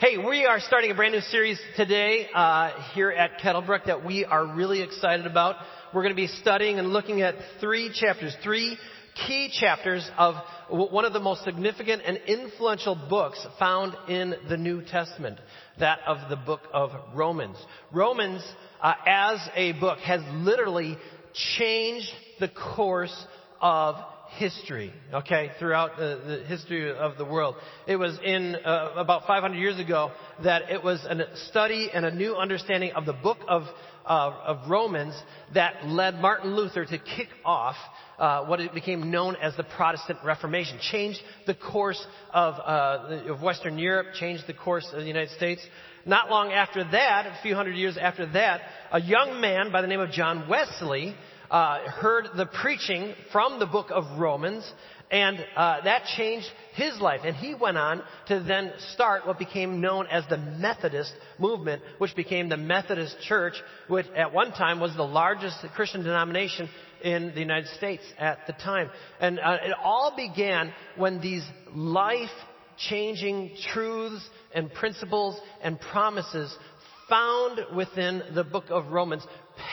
Hey, we are starting a brand new series today uh, here at Kettlebrook that we are really excited about. We're going to be studying and looking at three chapters, three key chapters of one of the most significant and influential books found in the New Testament, that of the book of Romans. Romans, uh, as a book, has literally changed the course of history, okay, throughout the, the history of the world. It was in uh, about 500 years ago that it was a study and a new understanding of the book of, uh, of Romans that led Martin Luther to kick off uh, what it became known as the Protestant Reformation. Changed the course of, uh, of Western Europe, changed the course of the United States. Not long after that, a few hundred years after that, a young man by the name of John Wesley uh, heard the preaching from the book of Romans, and uh, that changed his life. And he went on to then start what became known as the Methodist movement, which became the Methodist Church, which at one time was the largest Christian denomination in the United States at the time. And uh, it all began when these life changing truths and principles and promises found within the book of Romans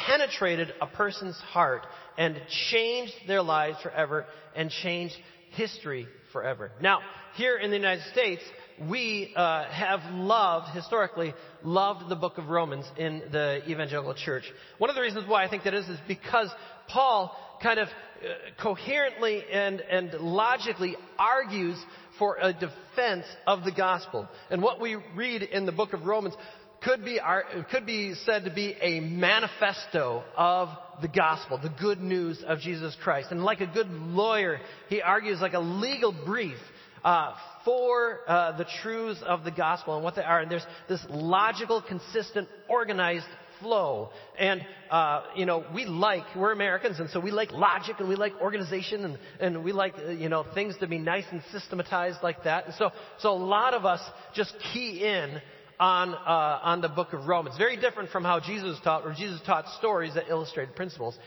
penetrated a person's heart and changed their lives forever and changed history forever. Now, here in the United States, we uh, have loved, historically, loved the book of Romans in the evangelical church. One of the reasons why I think that is is because Paul kind of uh, coherently and, and logically argues for a defense of the gospel. And what we read in the book of Romans could be, our, could be said to be a manifesto of the gospel, the good news of Jesus Christ. And like a good lawyer, he argues like a legal brief uh, for uh, the truths of the gospel and what they are. And there's this logical, consistent, organized flow. And, uh, you know, we like, we're Americans, and so we like logic and we like organization and, and we like, uh, you know, things to be nice and systematized like that. And so, so a lot of us just key in on, uh, on the book of Romans. Very different from how Jesus taught, where Jesus taught stories that illustrated principles.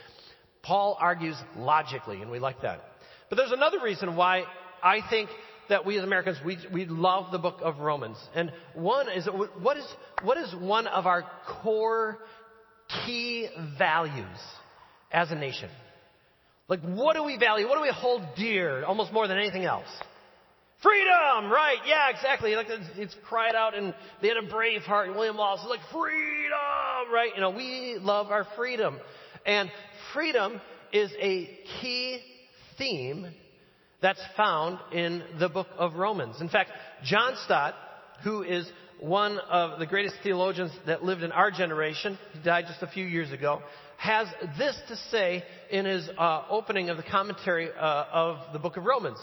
Paul argues logically, and we like that. But there's another reason why I think that we as Americans, we, we love the book of Romans. And one is, what is, what is one of our core key values as a nation? Like, what do we value? What do we hold dear almost more than anything else? Freedom, right? Yeah, exactly. Like it's, it's cried out and they had a Braveheart. And William Wallace is like, freedom, right? You know, we love our freedom. And freedom is a key theme that's found in the book of Romans. In fact, John Stott, who is one of the greatest theologians that lived in our generation, he died just a few years ago, has this to say in his uh, opening of the commentary uh, of the book of Romans.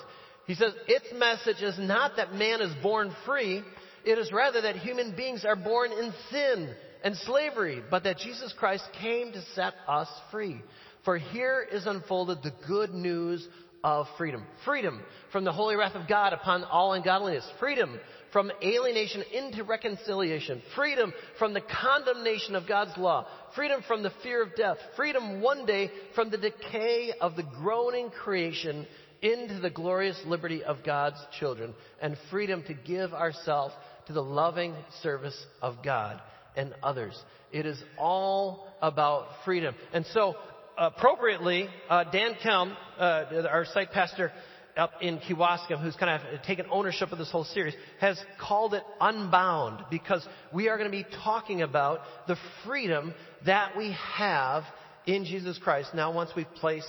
He says, its message is not that man is born free, it is rather that human beings are born in sin and slavery, but that Jesus Christ came to set us free. For here is unfolded the good news of freedom. Freedom from the holy wrath of God upon all ungodliness. Freedom from alienation into reconciliation. Freedom from the condemnation of God's law. Freedom from the fear of death. Freedom one day from the decay of the groaning creation into the glorious liberty of God's children and freedom to give ourselves to the loving service of God and others. It is all about freedom. And so, appropriately, uh, Dan Kelm, uh, our site pastor up in Kewaskum, who's kind of taken ownership of this whole series, has called it Unbound because we are going to be talking about the freedom that we have in Jesus Christ now once we place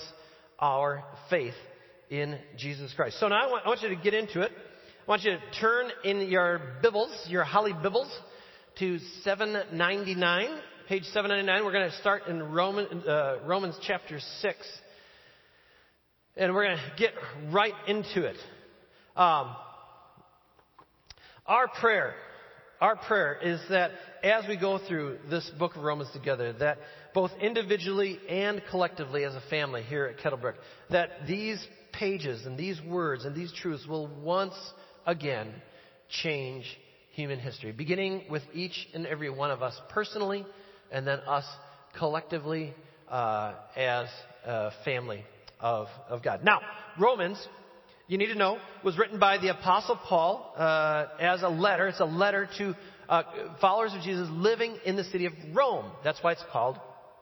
our faith in Jesus Christ. So now I want, I want you to get into it. I want you to turn in your Bibles, your Holly Bibles, to 799, page 799. We're going to start in Roman, uh, Romans chapter 6. And we're going to get right into it. Um, our prayer, our prayer is that as we go through this book of Romans together, that both individually and collectively as a family here at Kettlebrook, that these pages and these words and these truths will once again change human history, beginning with each and every one of us personally, and then us collectively uh, as a family of, of God. Now, Romans you need to know, was written by the Apostle Paul uh, as a letter. It's a letter to uh, followers of Jesus living in the city of Rome. That's why it's called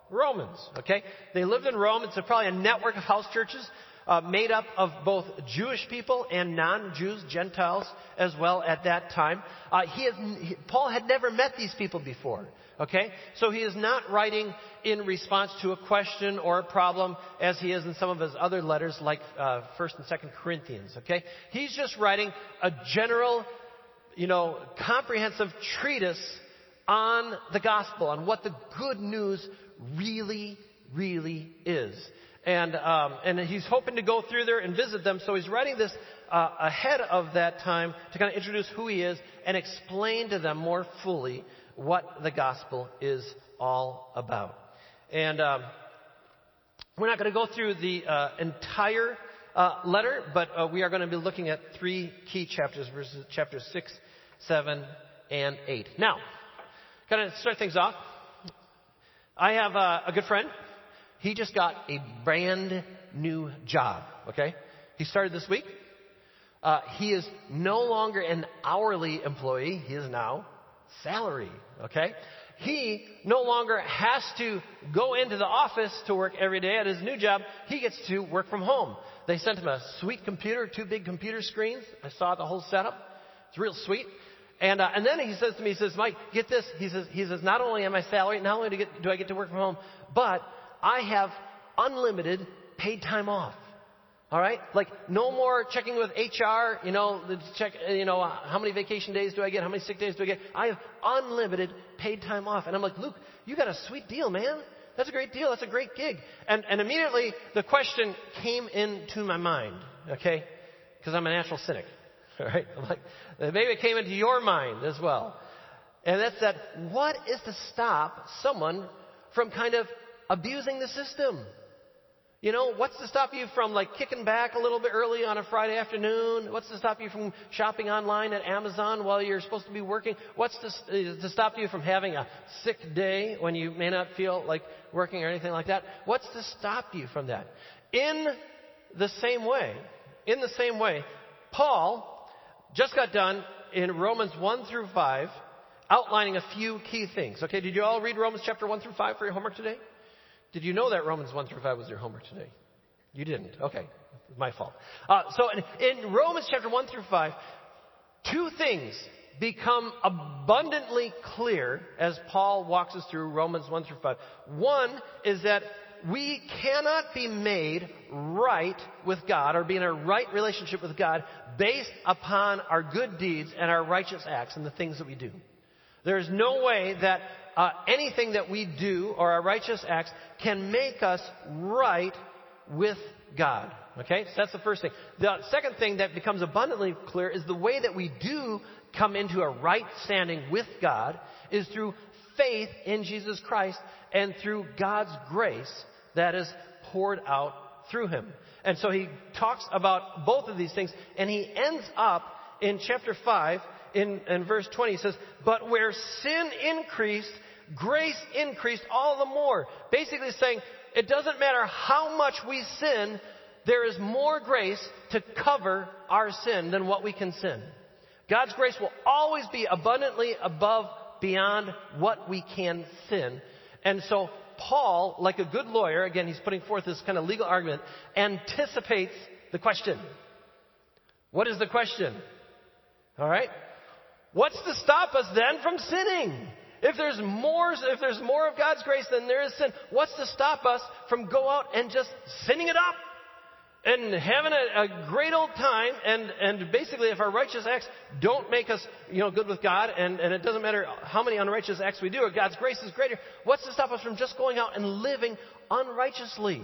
Romans. Okay, they lived in Rome. It's probably a network of house churches uh, made up of both Jewish people and non-Jews, Gentiles as well at that time. Uh, he has, he, Paul had never met these people before. Okay, so he is not writing in response to a question or a problem as he is in some of his other letters, like uh, First and Second Corinthians. Okay, he's just writing a general, you know, comprehensive treatise on the gospel, on what the good news really, really is. And, um, and he's hoping to go through there and visit them. So he's writing this uh, ahead of that time to kind of introduce who he is and explain to them more fully what the gospel is all about. And um, we're not going to go through the uh, entire uh, letter, but uh, we are going to be looking at three key chapters, verses chapters six, seven, and eight. Now, kind of start things off. I have uh, a good friend he just got a brand new job, okay? He started this week. Uh, he is no longer an hourly employee. He is now salary, okay? He no longer has to go into the office to work every day at his new job. He gets to work from home. They sent him a sweet computer, two big computer screens. I saw the whole setup. It's real sweet. And, uh, and then he says to me, he says, Mike, get this. He says, he says, not only am I salary, not only do, do I get to work from home, but I have unlimited paid time off. All right? Like, no more checking with HR, you know, check, you know, how many vacation days do I get? How many sick days do I get? I have unlimited paid time off. And I'm like, Luke, you got a sweet deal, man. That's a great deal. That's a great gig. And, and immediately the question came into my mind, okay? Because I'm a natural cynic. All right? I'm like, maybe it came into your mind as well. And that's that, what is to stop someone from kind of abusing the system. You know, what's to stop you from like kicking back a little bit early on a Friday afternoon? What's to stop you from shopping online at Amazon while you're supposed to be working? What's to, uh, to stop you from having a sick day when you may not feel like working or anything like that? What's to stop you from that? In the same way, in the same way, Paul just got done in Romans 1 through 5 outlining a few key things. Okay, did you all read Romans chapter 1 through 5 for your homework today? Did you know that Romans 1 through 5 was your homework today? You didn't. Okay. My fault. Uh, so in, in Romans chapter 1 through 5, two things become abundantly clear as Paul walks us through Romans 1 through 5. One is that we cannot be made right with God or be in a right relationship with God based upon our good deeds and our righteous acts and the things that we do. There is no way that uh, anything that we do or our righteous acts can make us right with God. Okay? So that's the first thing. The second thing that becomes abundantly clear is the way that we do come into a right standing with God is through faith in Jesus Christ and through God's grace that is poured out through him. And so he talks about both of these things and he ends up in chapter 5 in, in verse 20. He says, But where sin increased, grace increased all the more. Basically saying, it doesn't matter how much we sin, there is more grace to cover our sin than what we can sin. God's grace will always be abundantly above, beyond what we can sin. And so Paul, like a good lawyer, again, he's putting forth this kind of legal argument, anticipates the question. What is the question? All right? What's to stop us then from sinning? If there's more, if there's more of God's grace than there is sin, what's to stop us from go out and just sinning it up? And having a, a great old time, and, and basically if our righteous acts don't make us, you know, good with God, and, and it doesn't matter how many unrighteous acts we do, or God's grace is greater, what's to stop us from just going out and living unrighteously?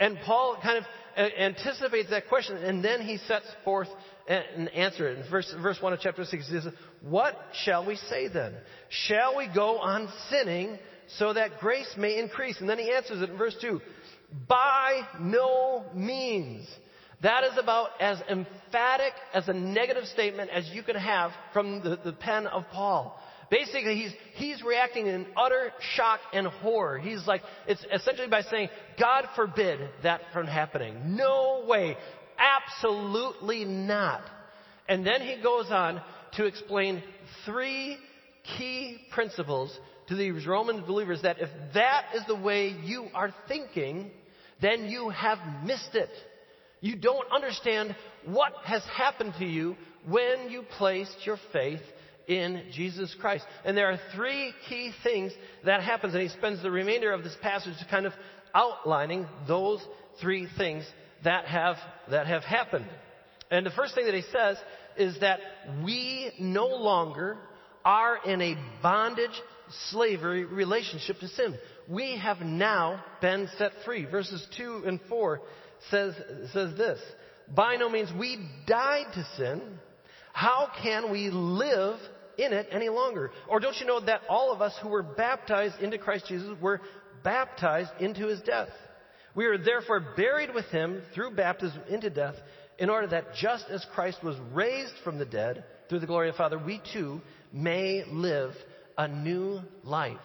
And Paul kind of anticipates that question, and then he sets forth and answer it. In verse, verse 1 of chapter 6, he says, What shall we say then? Shall we go on sinning so that grace may increase? And then he answers it in verse 2 By no means. That is about as emphatic as a negative statement as you can have from the, the pen of Paul. Basically, he's, he's reacting in utter shock and horror. He's like, it's essentially by saying, God forbid that from happening. No way Absolutely not. And then he goes on to explain three key principles to these Roman believers that if that is the way you are thinking, then you have missed it. You don't understand what has happened to you when you placed your faith in Jesus Christ. And there are three key things that happens, and he spends the remainder of this passage kind of outlining those three things that have, that have happened. And the first thing that he says is that we no longer are in a bondage slavery relationship to sin. We have now been set free. Verses 2 and 4 says, says this. By no means we died to sin. How can we live in it any longer? Or don't you know that all of us who were baptized into Christ Jesus were baptized into his death? We are therefore buried with him through baptism into death, in order that just as Christ was raised from the dead through the glory of the Father, we too may live a new life.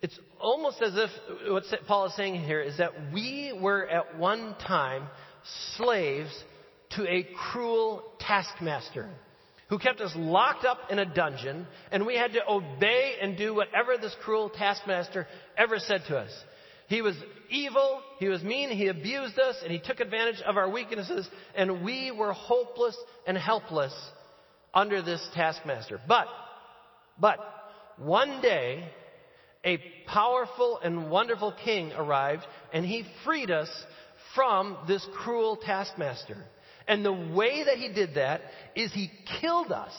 It's almost as if what Paul is saying here is that we were at one time slaves to a cruel taskmaster who kept us locked up in a dungeon, and we had to obey and do whatever this cruel taskmaster ever said to us. He was evil, he was mean, he abused us, and he took advantage of our weaknesses, and we were hopeless and helpless under this taskmaster. But, but, one day, a powerful and wonderful king arrived, and he freed us from this cruel taskmaster. And the way that he did that is he killed us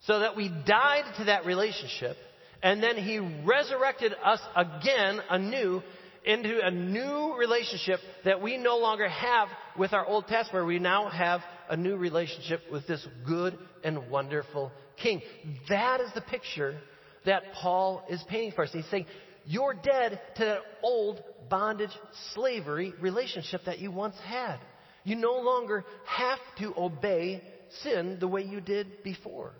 so that we died to that relationship and then he resurrected us again anew into a new relationship that we no longer have with our old past, where We now have a new relationship with this good and wonderful king. That is the picture that Paul is painting for us. He's saying, you're dead to that old bondage slavery relationship that you once had. You no longer have to obey sin the way you did before.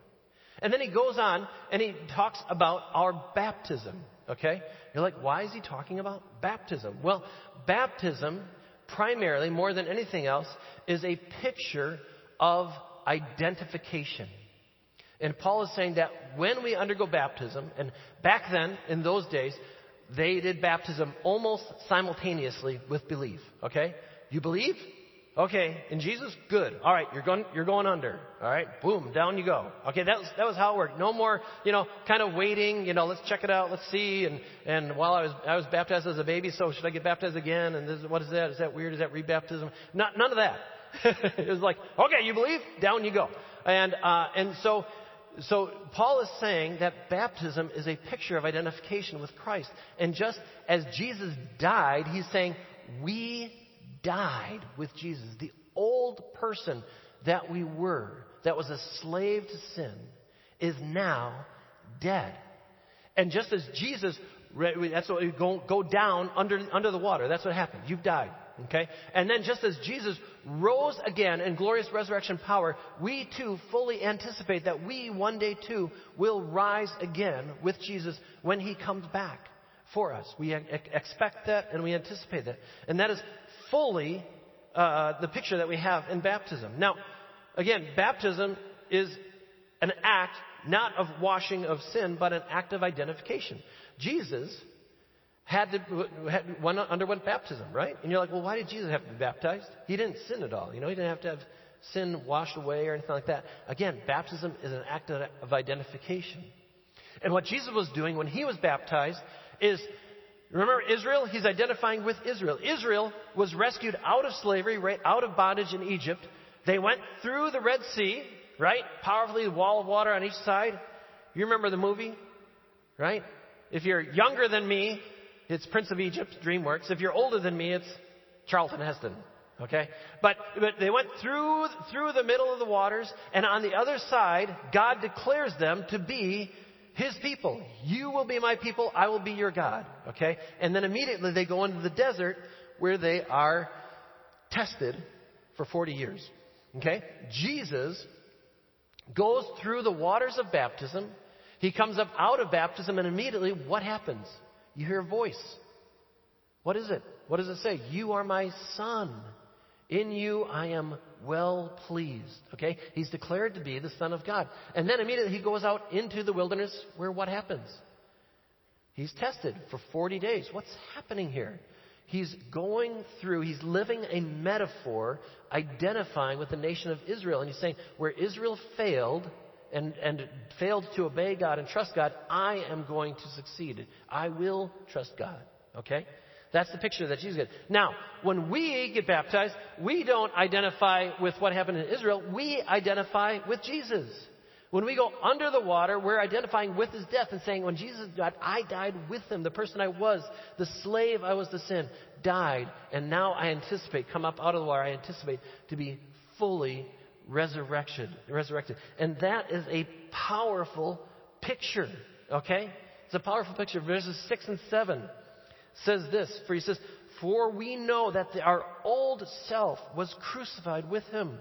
And then he goes on and he talks about our baptism. Okay? You're like, why is he talking about baptism? Well, baptism, primarily, more than anything else, is a picture of identification. And Paul is saying that when we undergo baptism, and back then, in those days, they did baptism almost simultaneously with belief. Okay? You believe? Okay, and Jesus, good. All right, you're going, you're going under. All right, boom, down you go. Okay, that was, that was how it worked. No more, you know, kind of waiting, you know, let's check it out, let's see. And, and while I was, I was baptized as a baby, so should I get baptized again? And this, what is that? Is that weird? Is that rebaptism? Not, none of that. it was like, okay, you believe? Down you go. And, uh, and so, so Paul is saying that baptism is a picture of identification with Christ. And just as Jesus died, he's saying, we died with Jesus. The old person that we were, that was a slave to sin, is now dead. And just as Jesus, that's what go, go down under, under the water. That's what happened. You've died. Okay? And then just as Jesus rose again in glorious resurrection power, we too fully anticipate that we one day too will rise again with Jesus when he comes back for us. We expect that and we anticipate that. And that is fully uh, the picture that we have in baptism. Now, again, baptism is an act not of washing of sin, but an act of identification. Jesus had to had, went, underwent baptism, right? And you're like, well, why did Jesus have to be baptized? He didn't sin at all. You know, he didn't have to have sin washed away or anything like that. Again, baptism is an act of identification. And what Jesus was doing when he was baptized is Remember Israel? He's identifying with Israel. Israel was rescued out of slavery, right out of bondage in Egypt. They went through the Red Sea, right? Powerfully, wall of water on each side. You remember the movie, right? If you're younger than me, it's Prince of Egypt, DreamWorks. If you're older than me, it's Charlton Heston. Okay? But, but they went through, through the middle of the waters, and on the other side, God declares them to be his people. You will be my people, I will be your God. Okay? And then immediately they go into the desert where they are tested for 40 years. Okay? Jesus goes through the waters of baptism. He comes up out of baptism, and immediately what happens? You hear a voice. What is it? What does it say? You are my son. In you I am well pleased. Okay? He's declared to be the Son of God. And then immediately he goes out into the wilderness where what happens? He's tested for 40 days. What's happening here? He's going through, he's living a metaphor identifying with the nation of Israel. And he's saying, where Israel failed and, and failed to obey God and trust God, I am going to succeed. I will trust God. Okay? That's the picture that Jesus gets. Now, when we get baptized, we don't identify with what happened in Israel. We identify with Jesus. When we go under the water, we're identifying with his death and saying, when Jesus died, I died with him. The person I was, the slave I was to sin, died. And now I anticipate, come up out of the water, I anticipate to be fully resurrected. resurrected. And that is a powerful picture. Okay? It's a powerful picture. Verses 6 and 7 says this, for he says, For we know that the, our old self was crucified with him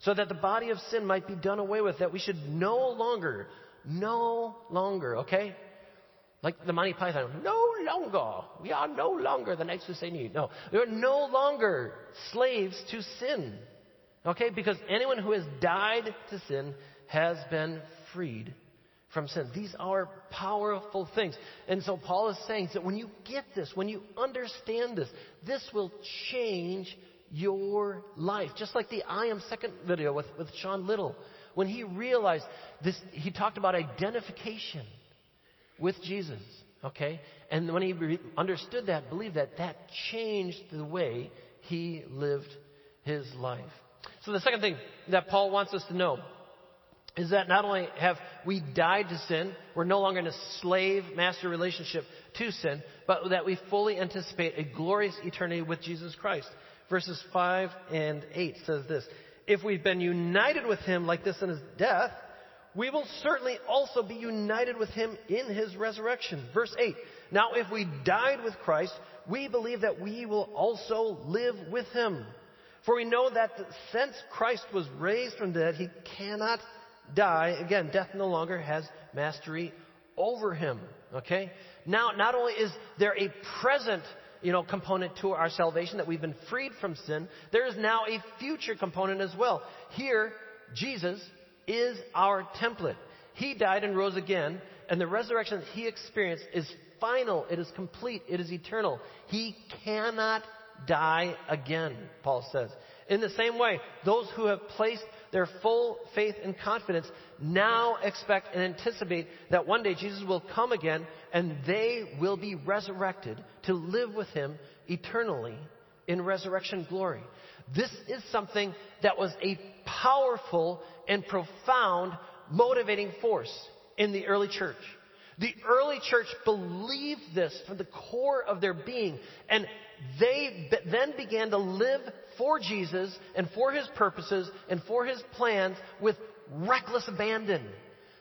so that the body of sin might be done away with, that we should no longer, no longer, okay? Like the Monty Python, no longer. We are no longer the knights who say Ni. No, we are no longer slaves to sin. Okay? Because anyone who has died to sin has been freed from sin. These are powerful things. And so Paul is saying that when you get this, when you understand this, this will change your life. Just like the I am second video with, with Sean Little. When he realized this, he talked about identification with Jesus. Okay? And when he re- understood that, believed that, that changed the way he lived his life. So the second thing that Paul wants us to know is that not only have we died to sin, we're no longer in a slave master relationship to sin, but that we fully anticipate a glorious eternity with Jesus Christ verses 5 and 8 says this If we've been united with him like this in his death, we will certainly also be united with him in his resurrection. Verse 8 Now, if we died with Christ, we believe that we will also live with him. For we know that since Christ was raised from the dead, he cannot die. Again, death no longer has mastery over him. Okay? Now, not only is there a present you know, component to our salvation, that we've been freed from sin, there is now a future component as well. Here, Jesus is our template. He died and rose again, and the resurrection that he experienced is final, it is complete, it is eternal. He cannot die again, Paul says. In the same way, those who have placed their full faith and confidence now expect and anticipate that one day Jesus will come again and they will be resurrected to live with him eternally in resurrection glory. This is something that was a powerful and profound motivating force in the early church. The early church believed this from the core of their being, and they then began to live for Jesus and for his purposes and for his plans with reckless abandon.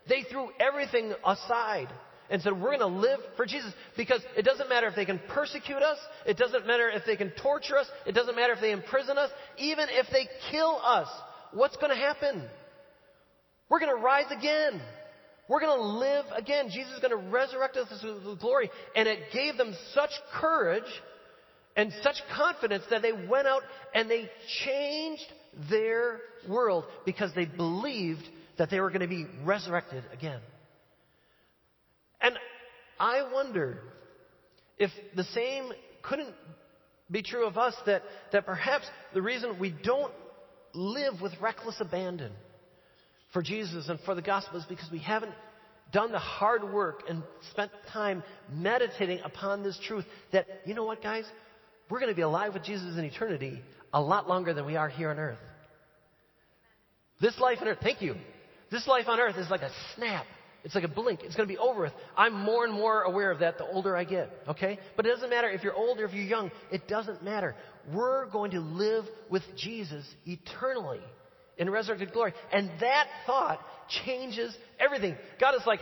They threw everything aside and said, We're going to live for Jesus because it doesn't matter if they can persecute us, it doesn't matter if they can torture us, it doesn't matter if they imprison us, even if they kill us. What's going to happen? We're going to rise again. We're going to live again. Jesus is going to resurrect us with glory. And it gave them such courage and such confidence that they went out and they changed their world because they believed that they were going to be resurrected again. And I wonder if the same couldn't be true of us that, that perhaps the reason we don't live with reckless abandon for Jesus and for the gospel is because we haven't done the hard work and spent time meditating upon this truth that, you know what, guys? We're going to be alive with Jesus in eternity a lot longer than we are here on earth. This life on earth, thank you. This life on earth is like a snap. It's like a blink. It's going to be over with. I'm more and more aware of that the older I get, okay? But it doesn't matter if you're old or if you're young. It doesn't matter. We're going to live with Jesus eternally in resurrected glory. And that thought changes everything. God is like,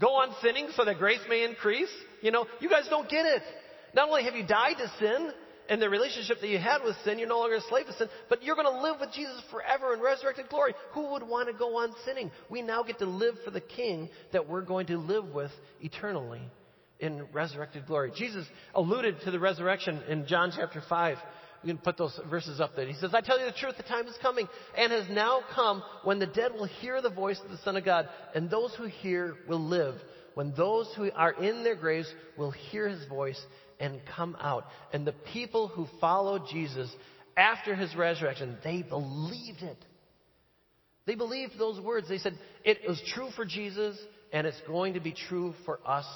go on sinning so that grace may increase. You know, you guys don't get it. Not only have you died to sin and the relationship that you had with sin, you're no longer a slave to sin, but you're going to live with Jesus forever in resurrected glory. Who would want to go on sinning? We now get to live for the King that we're going to live with eternally in resurrected glory. Jesus alluded to the resurrection in John chapter 5, we can put those verses up there. He says, I tell you the truth, the time is coming and has now come when the dead will hear the voice of the Son of God, and those who hear will live. When those who are in their graves will hear his voice and come out. And the people who followed Jesus after his resurrection, they believed it. They believed those words. They said, it was true for Jesus, and it's going to be true for us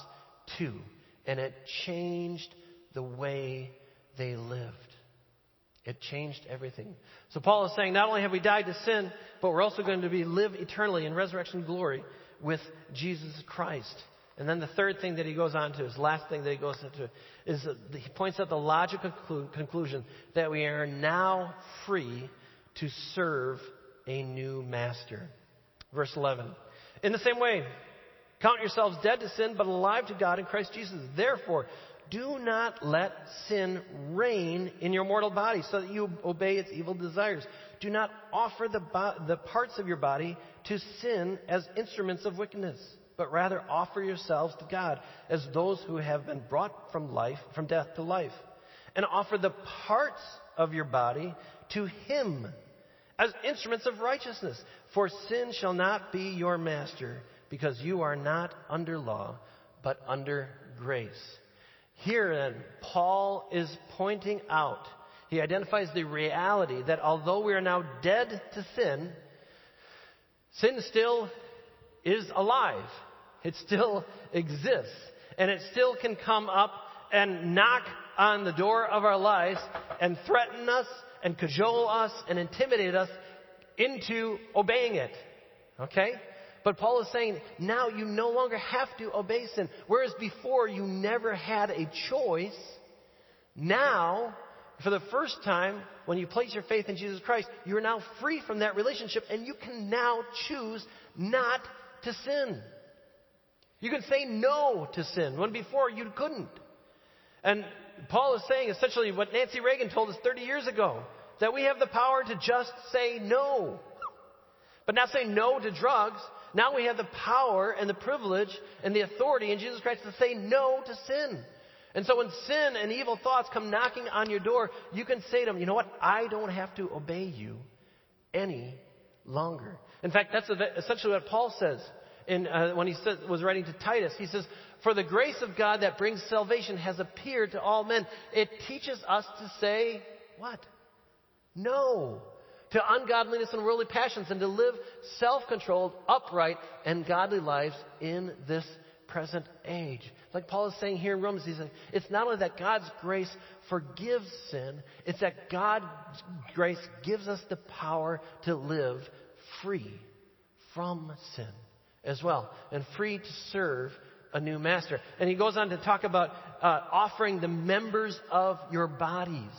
too. And it changed the way they lived. It changed everything. So Paul is saying not only have we died to sin, but we're also going to be live eternally in resurrection glory with Jesus Christ. And then the third thing that he goes on to, his last thing that he goes into, is he points out the logical conclusion that we are now free to serve a new master. Verse 11. In the same way, count yourselves dead to sin, but alive to God in Christ Jesus. Therefore, do not let sin reign in your mortal body so that you obey its evil desires. Do not offer the, bo- the parts of your body to sin as instruments of wickedness, but rather offer yourselves to God as those who have been brought from life, from death to life. And offer the parts of your body to Him as instruments of righteousness. For sin shall not be your master, because you are not under law, but under grace. Here then, Paul is pointing out, he identifies the reality that although we are now dead to sin, sin still is alive. It still exists. And it still can come up and knock on the door of our lives and threaten us and cajole us and intimidate us into obeying it. Okay? But Paul is saying now you no longer have to obey sin. Whereas before you never had a choice, now, for the first time, when you place your faith in Jesus Christ, you are now free from that relationship and you can now choose not to sin. You can say no to sin when before you couldn't. And Paul is saying essentially what Nancy Reagan told us 30 years ago that we have the power to just say no. But not say no to drugs. Now we have the power and the privilege and the authority in Jesus Christ to say no to sin. And so when sin and evil thoughts come knocking on your door, you can say to them, you know what? I don't have to obey you any longer. In fact, that's essentially what Paul says in, uh, when he said, was writing to Titus. He says, For the grace of God that brings salvation has appeared to all men. It teaches us to say, what? No to ungodliness and worldly passions and to live self-controlled, upright, and godly lives in this present age. Like Paul is saying here in Romans, he's saying, it's not only that God's grace forgives sin, it's that God's grace gives us the power to live free from sin as well and free to serve a new master. And he goes on to talk about uh, offering the members of your bodies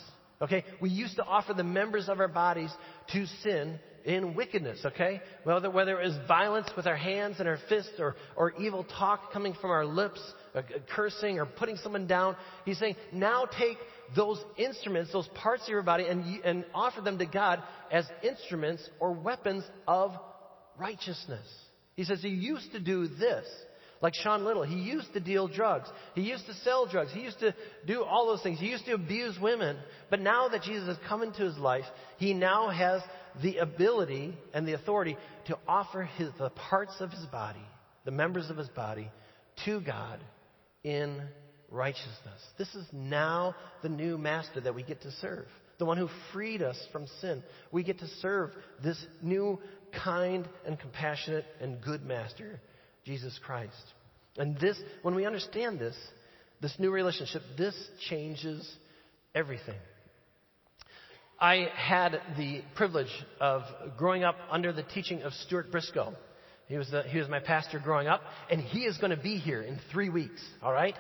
Okay? We used to offer the members of our bodies to sin in wickedness, okay? Whether, whether it was violence with our hands and our fists or, or evil talk coming from our lips, uh, cursing or putting someone down. He's saying, now take those instruments, those parts of your body, and, and offer them to God as instruments or weapons of righteousness. He says, You used to do this. Like Sean Little, he used to deal drugs. He used to sell drugs. He used to do all those things. He used to abuse women. But now that Jesus has come into his life, he now has the ability and the authority to offer his, the parts of his body, the members of his body, to God in righteousness. This is now the new master that we get to serve. The one who freed us from sin. We get to serve this new, kind, and compassionate and good master Jesus Christ. And this, when we understand this, this new relationship, this changes everything. I had the privilege of growing up under the teaching of Stuart Briscoe. He was, the, he was my pastor growing up, and he is going to be here in three weeks, all right?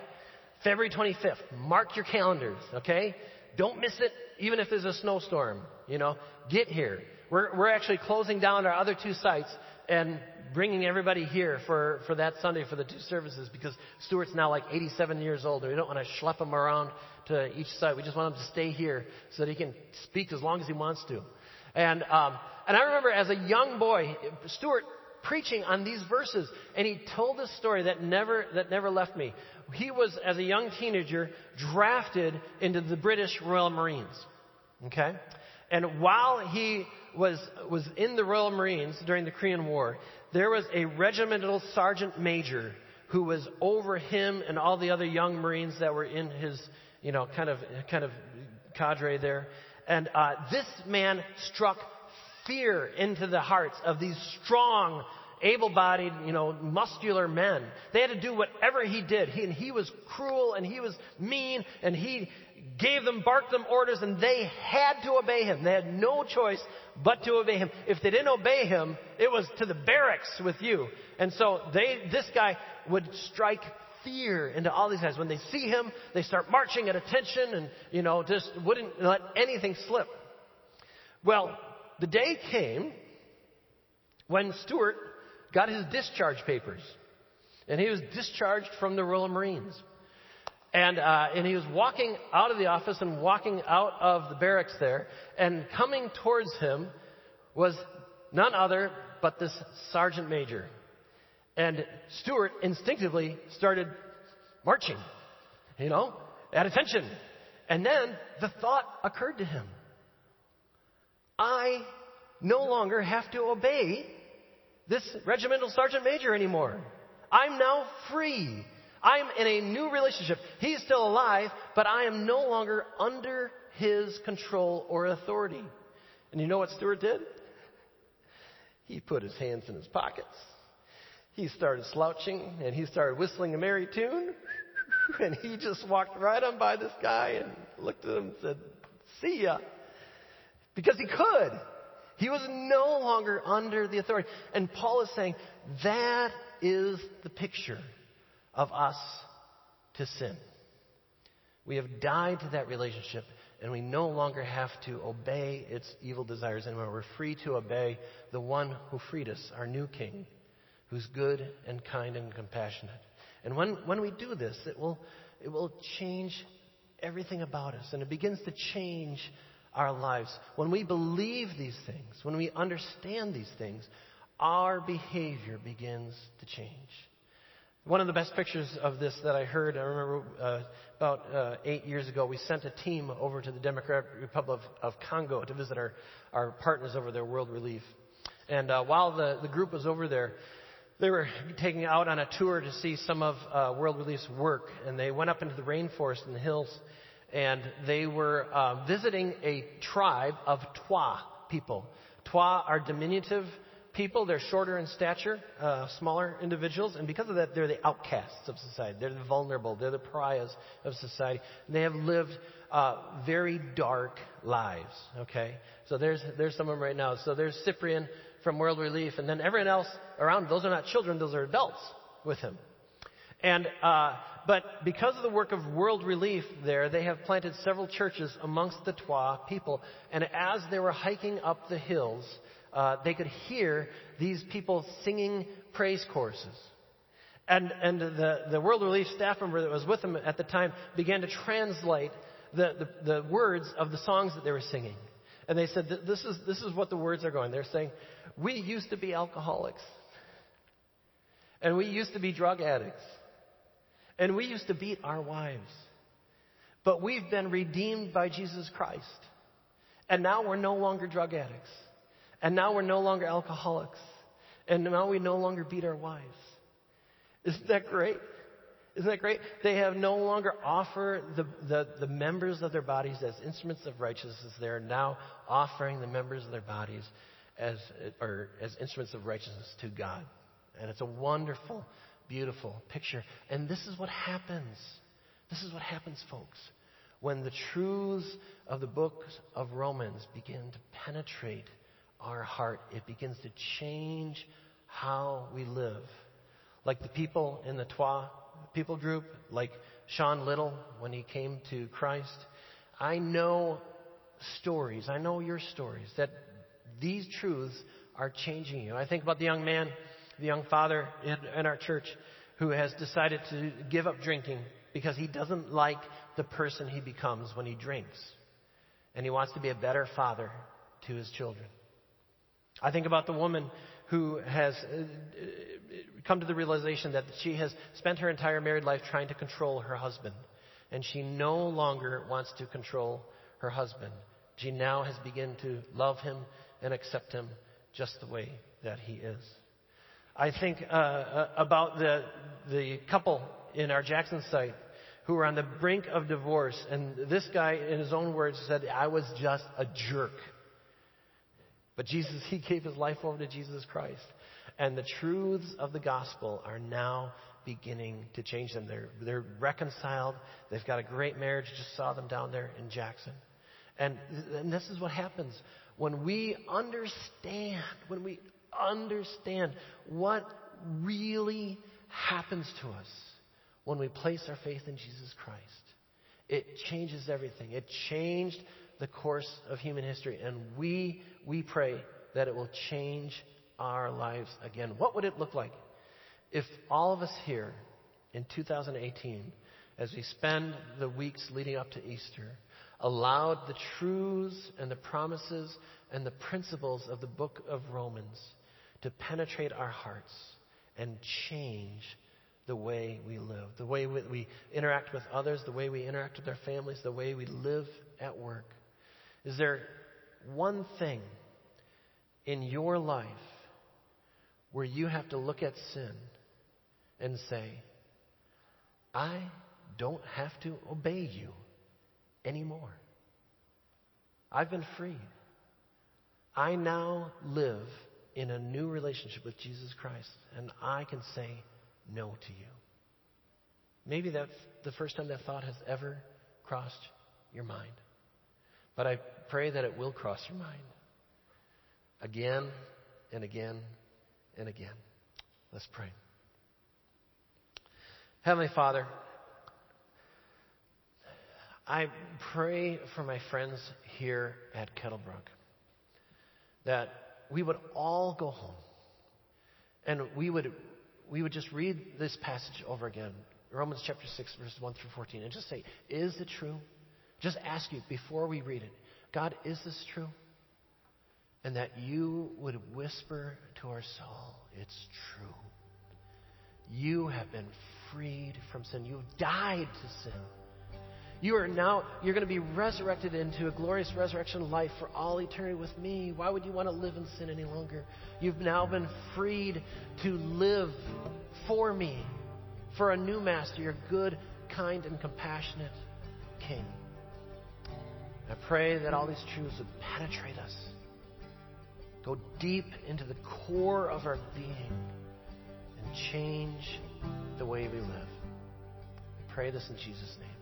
February 25th. Mark your calendars, okay? Don't miss it, even if there's a snowstorm, you know? Get here. We're, we're actually closing down our other two sites and bringing everybody here for, for that Sunday for the two services because Stuart's now like 87 years old and we don't want to schlep him around to each site. We just want him to stay here so that he can speak as long as he wants to. And, um, and I remember as a young boy, Stuart preaching on these verses and he told this story that never, that never left me. He was, as a young teenager, drafted into the British Royal Marines. Okay? And while he was, was in the Royal Marines during the Korean War, there was a regimental sergeant major who was over him and all the other young Marines that were in his, you know, kind of, kind of cadre there. And uh, this man struck fear into the hearts of these strong, able-bodied, you know, muscular men. They had to do whatever he did. He, and he was cruel and he was mean and he gave them, barked them orders and they had to obey him. They had no choice but to obey him. If they didn't obey him, it was to the barracks with you. And so they, this guy would strike fear into all these guys. When they see him, they start marching at attention and, you know, just wouldn't let anything slip. Well, the day came when Stuart got his discharge papers. And he was discharged from the Royal Marines. And, uh, and he was walking out of the office and walking out of the barracks there. And coming towards him was none other but this sergeant major. And Stuart instinctively started marching, you know, at attention. And then the thought occurred to him I no longer have to obey this regimental sergeant major anymore. I'm now free. I'm in a new relationship. He's still alive, but I am no longer under his control or authority. And you know what Stuart did? He put his hands in his pockets. He started slouching and he started whistling a merry tune. And he just walked right on by this guy and looked at him and said, See ya. Because he could. He was no longer under the authority. And Paul is saying that is the picture of us to sin. We have died to that relationship and we no longer have to obey its evil desires anymore. We're free to obey the one who freed us, our new king, who's good and kind and compassionate. And when, when we do this, it will, it will change everything about us and it begins to change our lives. When we believe these things, when we understand these things, our behavior begins to change. One of the best pictures of this that I heard, I remember uh, about uh, eight years ago, we sent a team over to the Democratic Republic of, of Congo to visit our, our partners over there, World Relief. And uh, while the, the group was over there, they were taking out on a tour to see some of uh, World Relief's work. And they went up into the rainforest in the hills and they were uh, visiting a tribe of Twa people. Twa are diminutive people. They're shorter in stature, uh, smaller individuals, and because of that, they're the outcasts of society. They're the vulnerable. They're the pariahs of society. And they have lived uh, very dark lives. Okay, so there's there's some of them right now. So there's Cyprian from World Relief, and then everyone else around. Those are not children; those are adults with him. And uh, but because of the work of World Relief there, they have planted several churches amongst the Twa people. And as they were hiking up the hills, uh, they could hear these people singing praise choruses. And, and the, the World Relief staff member that was with them at the time began to translate the, the, the words of the songs that they were singing. And they said, this is, this is what the words are going. They're saying, We used to be alcoholics. And we used to be drug addicts. And we used to beat our wives. But we've been redeemed by Jesus Christ. And now we're no longer drug addicts. And now we're no longer alcoholics. And now we no longer beat our wives. Isn't that great? Isn't that great? They have no longer offer the, the, the members of their bodies as instruments of righteousness. They are now offering the members of their bodies as, or as instruments of righteousness to God. And it's a wonderful beautiful picture. And this is what happens. This is what happens, folks. When the truths of the book of Romans begin to penetrate our heart, it begins to change how we live. Like the people in the Twa people group, like Sean Little when he came to Christ. I know stories, I know your stories, that these truths are changing you. I think about the young man the young father in, in our church who has decided to give up drinking because he doesn't like the person he becomes when he drinks. And he wants to be a better father to his children. I think about the woman who has uh, come to the realization that she has spent her entire married life trying to control her husband. And she no longer wants to control her husband. She now has begun to love him and accept him just the way that he is. I think uh, uh, about the, the couple in our Jackson site who were on the brink of divorce, and this guy, in his own words, said, I was just a jerk. But Jesus, he gave his life over to Jesus Christ. And the truths of the gospel are now beginning to change them. They're, they're reconciled. They've got a great marriage. Just saw them down there in Jackson. And, and this is what happens when we understand, when we understand what really happens to us when we place our faith in Jesus Christ. It changes everything. It changed the course of human history. And we, we pray that it will change our lives again. What would it look like if all of us here in 2018, as we spend the weeks leading up to Easter, allowed the truths and the promises and the principles of the book of Romans to penetrate our hearts and change the way we live, the way we interact with others, the way we interact with our families, the way we live at work. Is there one thing in your life where you have to look at sin and say, I don't have to obey you anymore. I've been freed. I now live in a new relationship with Jesus Christ, and I can say no to you. Maybe that's the first time that thought has ever crossed your mind. But I pray that it will cross your mind again and again and again. Let's pray. Heavenly Father, I pray for my friends here at Kettlebrook that we would all go home and we would, we would just read this passage over again, Romans chapter 6, verses 1 through 14, and just say, Is it true? Just ask you before we read it, God, is this true? And that you would whisper to our soul, It's true. You have been freed from sin. You've died to sin. You are now, you're going to be resurrected into a glorious resurrection life for all eternity with me. Why would you want to live in sin any longer? You've now been freed to live for me, for a new master, your good, kind, and compassionate King. I pray that all these truths would penetrate us, go deep into the core of our being, and change the way we live. I pray this in Jesus' name.